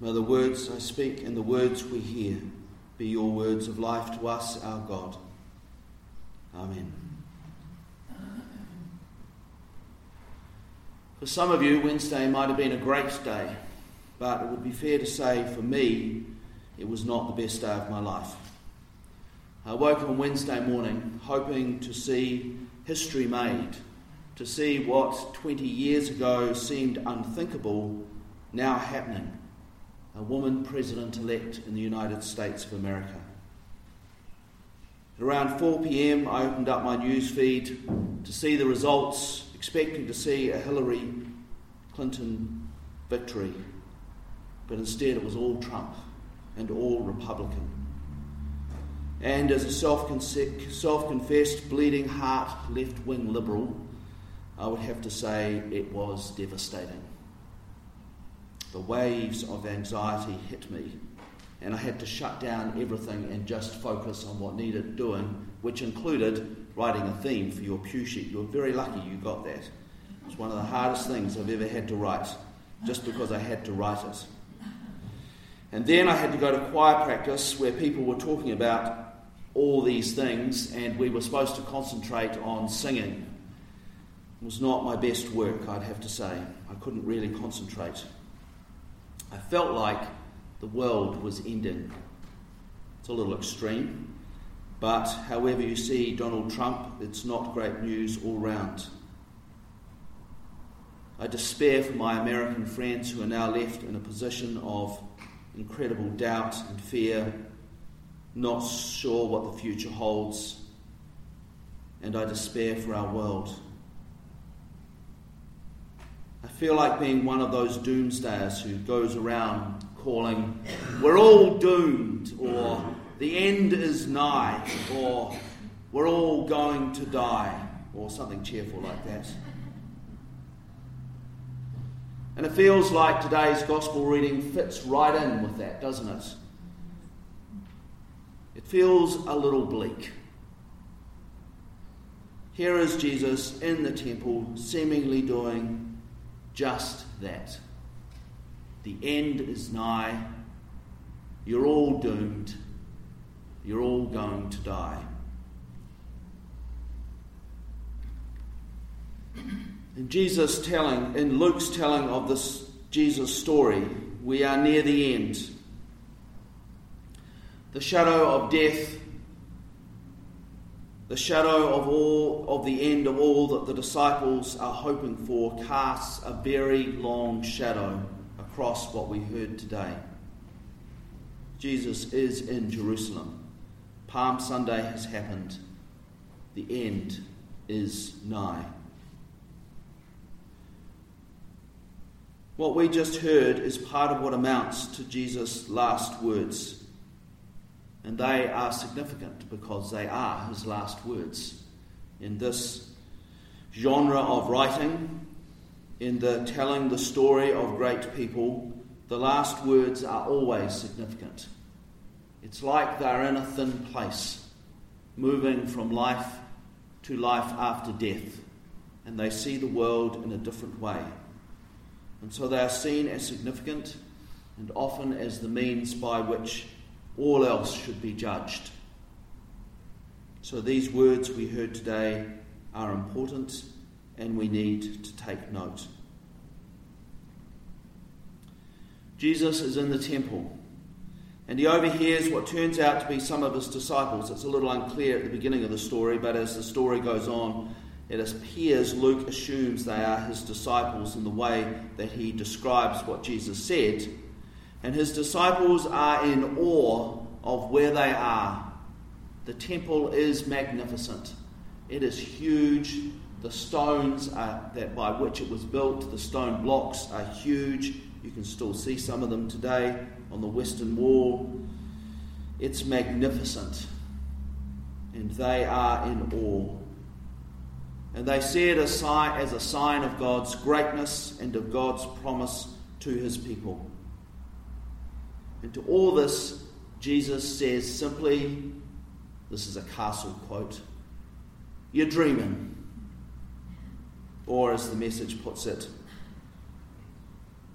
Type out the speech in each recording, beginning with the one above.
May the words I speak and the words we hear be your words of life to us, our God. Amen. For some of you, Wednesday might have been a great day, but it would be fair to say for me, it was not the best day of my life. I woke on Wednesday morning hoping to see history made, to see what 20 years ago seemed unthinkable now happening a woman president elect in the United States of America. At around 4 pm, I opened up my news feed to see the results, expecting to see a Hillary Clinton victory. But instead, it was all Trump and all Republican. And as a self confessed bleeding heart left wing liberal, I would have to say it was devastating. The waves of anxiety hit me, and I had to shut down everything and just focus on what needed doing, which included writing a theme for your pew sheet. You're very lucky you got that. It's one of the hardest things I've ever had to write, just because I had to write it. And then I had to go to choir practice where people were talking about all these things, and we were supposed to concentrate on singing. It was not my best work, I'd have to say. I couldn't really concentrate. I felt like the world was ending. It's a little extreme, but however you see Donald Trump, it's not great news all round. I despair for my American friends who are now left in a position of incredible doubt and fear not sure what the future holds, and I despair for our world. Feel like being one of those doomsdayers who goes around calling, We're all doomed, or The end is nigh, or We're all going to die, or something cheerful like that. And it feels like today's gospel reading fits right in with that, doesn't it? It feels a little bleak. Here is Jesus in the temple, seemingly doing just that. The end is nigh. You're all doomed. You're all going to die. In Jesus telling, in Luke's telling of this Jesus story, we are near the end. The shadow of death, the shadow of all of the end of all that the disciples are hoping for casts a very long shadow across what we heard today. Jesus is in Jerusalem. Palm Sunday has happened. The end is nigh. What we just heard is part of what amounts to Jesus' last words. And they are significant because they are his last words. In this genre of writing, in the telling the story of great people, the last words are always significant. It's like they're in a thin place, moving from life to life after death, and they see the world in a different way. And so they are seen as significant and often as the means by which all else should be judged. So these words we heard today are important and we need to take note. Jesus is in the temple and he overhears what turns out to be some of his disciples. It's a little unclear at the beginning of the story, but as the story goes on, it appears Luke assumes they are his disciples in the way that he describes what Jesus said and his disciples are in awe of where they are. The temple is magnificent, it is huge. The stones are, that by which it was built, the stone blocks are huge. You can still see some of them today on the western wall. It's magnificent, and they are in awe. And they see it as, as a sign of God's greatness and of God's promise to his people. And to all this, Jesus says simply, this is a castle quote, you're dreaming. Or as the message puts it,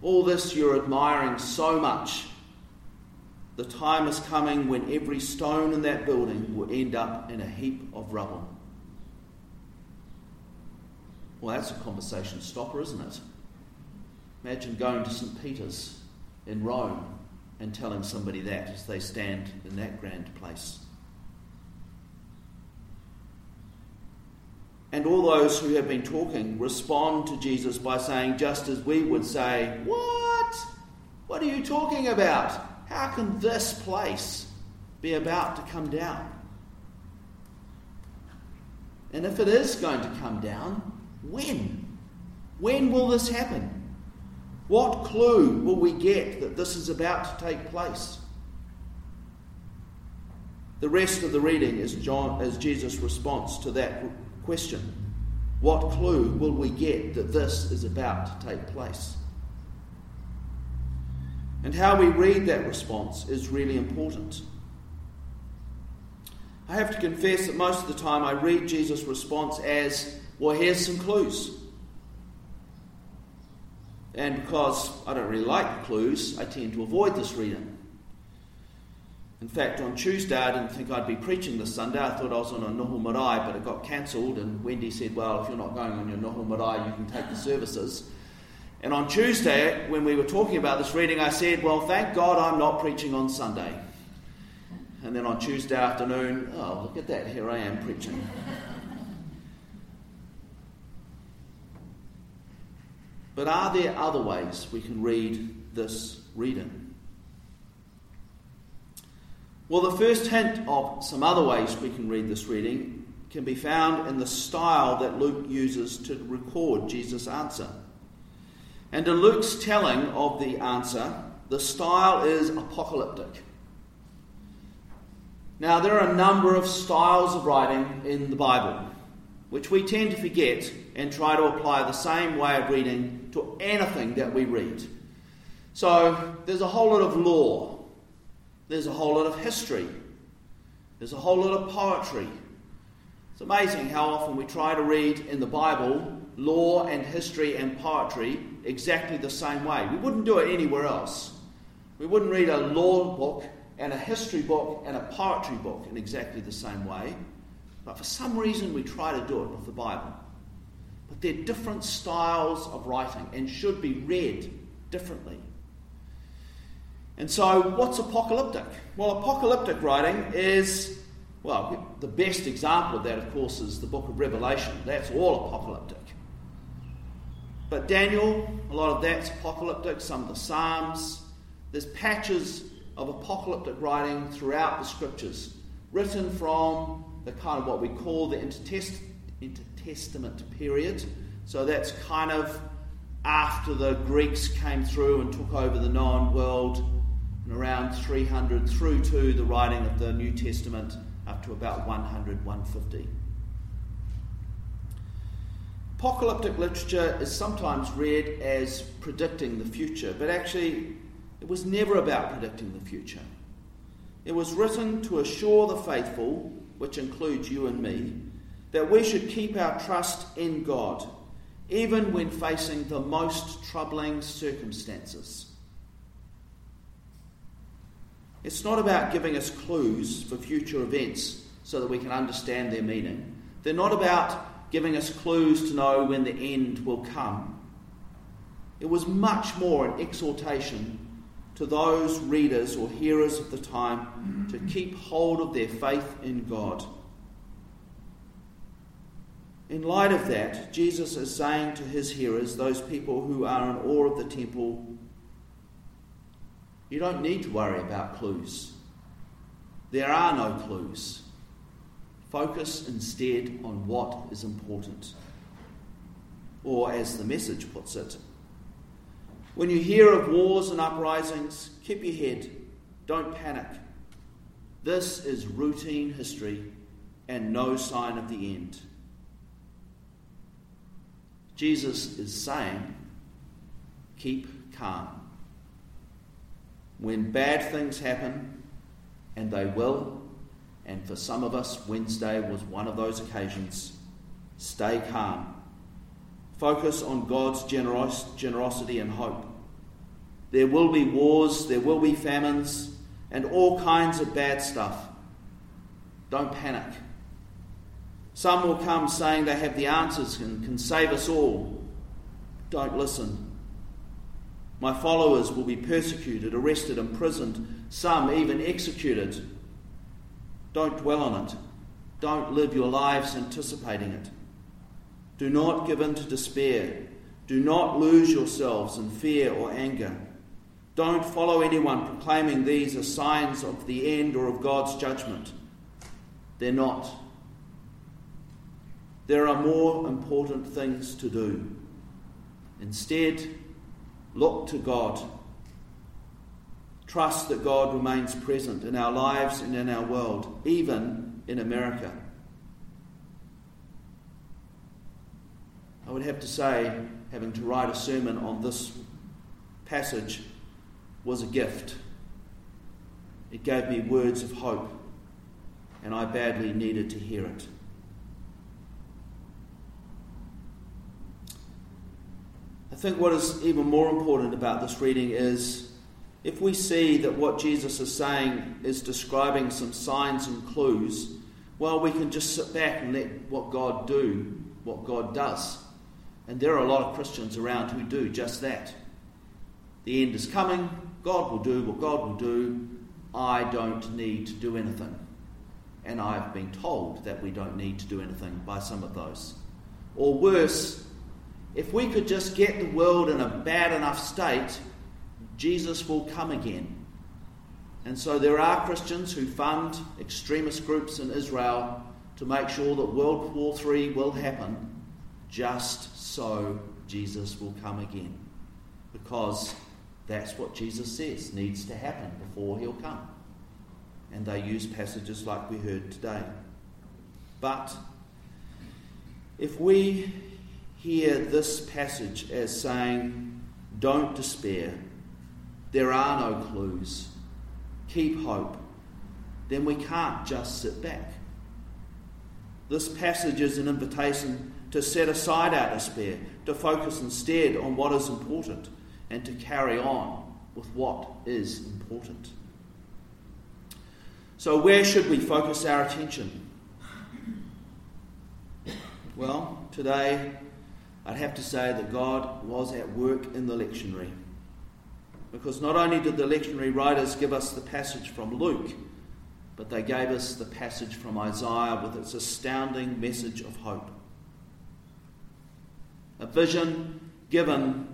All this you're admiring so much. The time is coming when every stone in that building will end up in a heap of rubble. Well, that's a conversation stopper, isn't it? Imagine going to St. Peter's in Rome and telling somebody that as they stand in that grand place. And all those who have been talking respond to Jesus by saying, just as we would say, What? What are you talking about? How can this place be about to come down? And if it is going to come down, when? When will this happen? What clue will we get that this is about to take place? The rest of the reading is, John, is Jesus' response to that question. What clue will we get that this is about to take place? And how we read that response is really important. I have to confess that most of the time I read Jesus' response as, well, here's some clues. And because I don't really like clues, I tend to avoid this reading. In fact, on Tuesday, I didn't think I'd be preaching this Sunday. I thought I was on a Noho Marae, but it got cancelled. And Wendy said, Well, if you're not going on your Noho Marae, you can take the services. And on Tuesday, when we were talking about this reading, I said, Well, thank God I'm not preaching on Sunday. And then on Tuesday afternoon, oh, look at that, here I am preaching. But are there other ways we can read this reading? Well, the first hint of some other ways we can read this reading can be found in the style that Luke uses to record Jesus' answer. And in Luke's telling of the answer, the style is apocalyptic. Now, there are a number of styles of writing in the Bible, which we tend to forget and try to apply the same way of reading to anything that we read. So, there's a whole lot of law there's a whole lot of history. There's a whole lot of poetry. It's amazing how often we try to read in the Bible law and history and poetry exactly the same way. We wouldn't do it anywhere else. We wouldn't read a law book and a history book and a poetry book in exactly the same way. But for some reason, we try to do it with the Bible. But they're different styles of writing and should be read differently. And so, what's apocalyptic? Well, apocalyptic writing is, well, the best example of that, of course, is the book of Revelation. That's all apocalyptic. But Daniel, a lot of that's apocalyptic, some of the Psalms. There's patches of apocalyptic writing throughout the scriptures, written from the kind of what we call the intertest- intertestament period. So that's kind of after the Greeks came through and took over the known world and around 300 through to the writing of the New Testament up to about 100, 150. Apocalyptic literature is sometimes read as predicting the future, but actually, it was never about predicting the future. It was written to assure the faithful, which includes you and me, that we should keep our trust in God, even when facing the most troubling circumstances. It's not about giving us clues for future events so that we can understand their meaning. They're not about giving us clues to know when the end will come. It was much more an exhortation to those readers or hearers of the time to keep hold of their faith in God. In light of that, Jesus is saying to his hearers, those people who are in awe of the temple, you don't need to worry about clues. There are no clues. Focus instead on what is important. Or, as the message puts it, when you hear of wars and uprisings, keep your head. Don't panic. This is routine history and no sign of the end. Jesus is saying, keep calm. When bad things happen, and they will, and for some of us, Wednesday was one of those occasions, stay calm. Focus on God's generos- generosity and hope. There will be wars, there will be famines, and all kinds of bad stuff. Don't panic. Some will come saying they have the answers and can save us all. Don't listen. My followers will be persecuted, arrested, imprisoned, some even executed. Don't dwell on it. Don't live your lives anticipating it. Do not give in to despair. Do not lose yourselves in fear or anger. Don't follow anyone proclaiming these are signs of the end or of God's judgment. They're not. There are more important things to do. Instead, look to God. Trust that God remains present in our lives and in our world, even in America. I would have to say, having to write a sermon on this passage was a gift. It gave me words of hope, and I badly needed to hear it. I think what is even more important about this reading is if we see that what Jesus is saying is describing some signs and clues, well, we can just sit back and let what God do, what God does. And there are a lot of Christians around who do just that. The end is coming, God will do what God will do, I don't need to do anything. And I've been told that we don't need to do anything by some of those. Or worse, if we could just get the world in a bad enough state, Jesus will come again. And so there are Christians who fund extremist groups in Israel to make sure that World War III will happen just so Jesus will come again. Because that's what Jesus says needs to happen before he'll come. And they use passages like we heard today. But if we hear this passage as saying, Don't despair, there are no clues, keep hope, then we can't just sit back. This passage is an invitation to set aside our despair, to focus instead on what is important, and to carry on with what is important. So, where should we focus our attention? Well, today I'd have to say that God was at work in the lectionary. Because not only did the lectionary writers give us the passage from Luke, but they gave us the passage from Isaiah with its astounding message of hope a vision given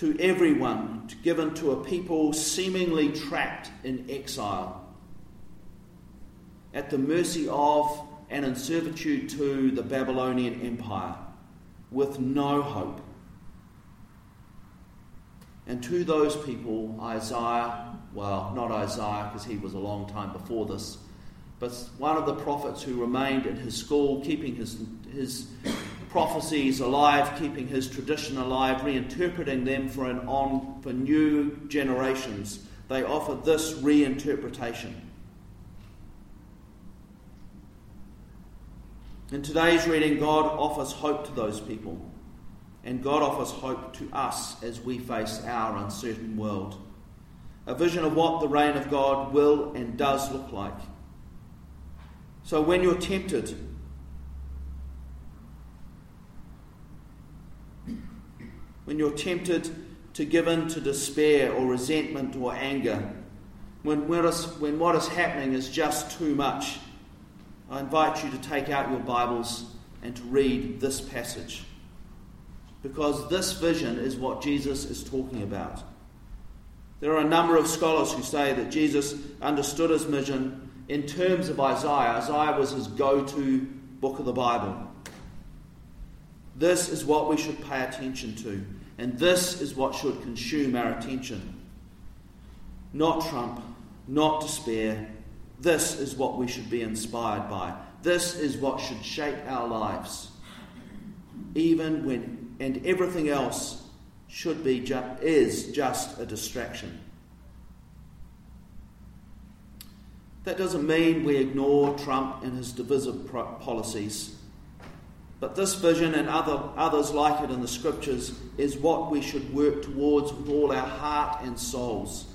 to everyone, given to a people seemingly trapped in exile, at the mercy of and in servitude to the Babylonian Empire, with no hope. And to those people, Isaiah, well, not Isaiah because he was a long time before this, but one of the prophets who remained at his school, keeping his, his prophecies alive, keeping his tradition alive, reinterpreting them for, an on, for new generations. They offer this reinterpretation. In today's reading, God offers hope to those people, and God offers hope to us as we face our uncertain world. A vision of what the reign of God will and does look like. So when you're tempted, when you're tempted to give in to despair or resentment or anger, when what, is, when what is happening is just too much, I invite you to take out your Bibles and to read this passage. Because this vision is what Jesus is talking about. There are a number of scholars who say that Jesus understood his vision in terms of Isaiah. Isaiah was his go to book of the Bible. This is what we should pay attention to. And this is what should consume our attention. Not Trump, not despair. This is what we should be inspired by. This is what should shape our lives. Even when, and everything else should be, ju- is just a distraction. That doesn't mean we ignore Trump and his divisive policies. But this vision and other, others like it in the scriptures is what we should work towards with all our heart and souls.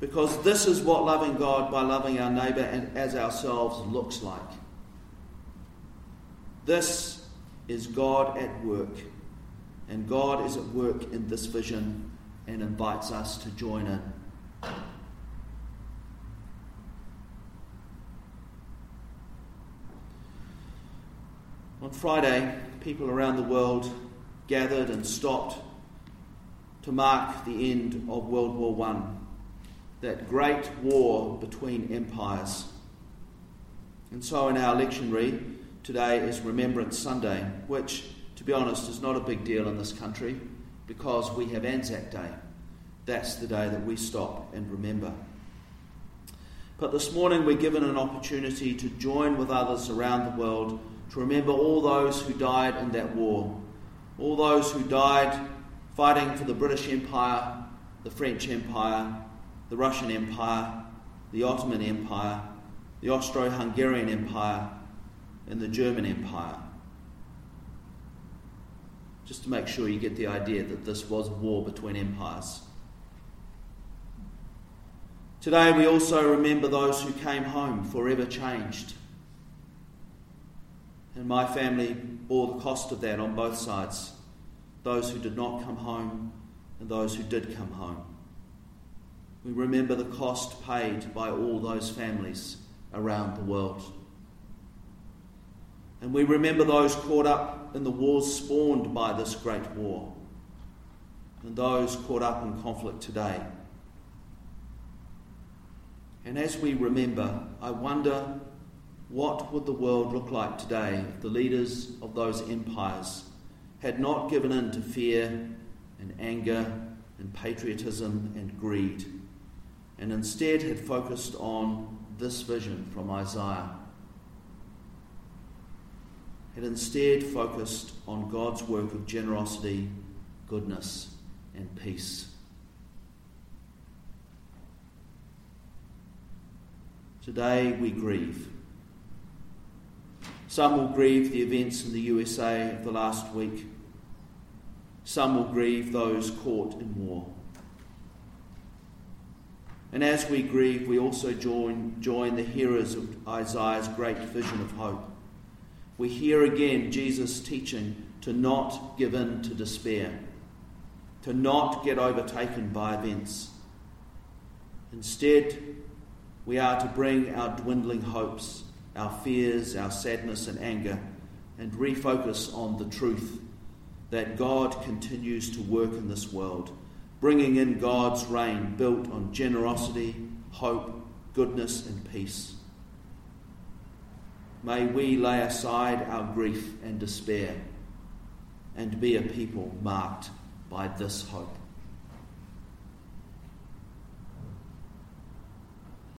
Because this is what loving God by loving our neighbour and as ourselves looks like. This is God at work. And God is at work in this vision and invites us to join in. On Friday, people around the world gathered and stopped to mark the end of World War I, that great war between empires. And so, in our lectionary, today is Remembrance Sunday, which, to be honest, is not a big deal in this country because we have Anzac Day. That's the day that we stop and remember. But this morning, we're given an opportunity to join with others around the world to remember all those who died in that war, all those who died fighting for the British Empire, the French Empire, the Russian Empire, the Ottoman Empire, the Austro Hungarian Empire, and the German Empire. Just to make sure you get the idea that this was war between empires. Today, we also remember those who came home forever changed and my family bore the cost of that on both sides those who did not come home and those who did come home. We remember the cost paid by all those families around the world. And we remember those caught up in the wars spawned by this great war and those caught up in conflict today. And as we remember, I wonder what would the world look like today if the leaders of those empires had not given in to fear and anger and patriotism and greed, and instead had focused on this vision from Isaiah? Had instead focused on God's work of generosity, goodness, and peace. Today we grieve. Some will grieve the events in the USA of the last week. Some will grieve those caught in war. And as we grieve, we also join, join the hearers of Isaiah's great vision of hope. We hear again Jesus' teaching to not give in to despair, to not get overtaken by events. Instead, we are to bring our dwindling hopes our fears, our sadness, and anger, and refocus on the truth that God continues to work in this world, bringing in God's reign built on generosity, hope, goodness, and peace. May we lay aside our grief and despair and be a people marked by this hope.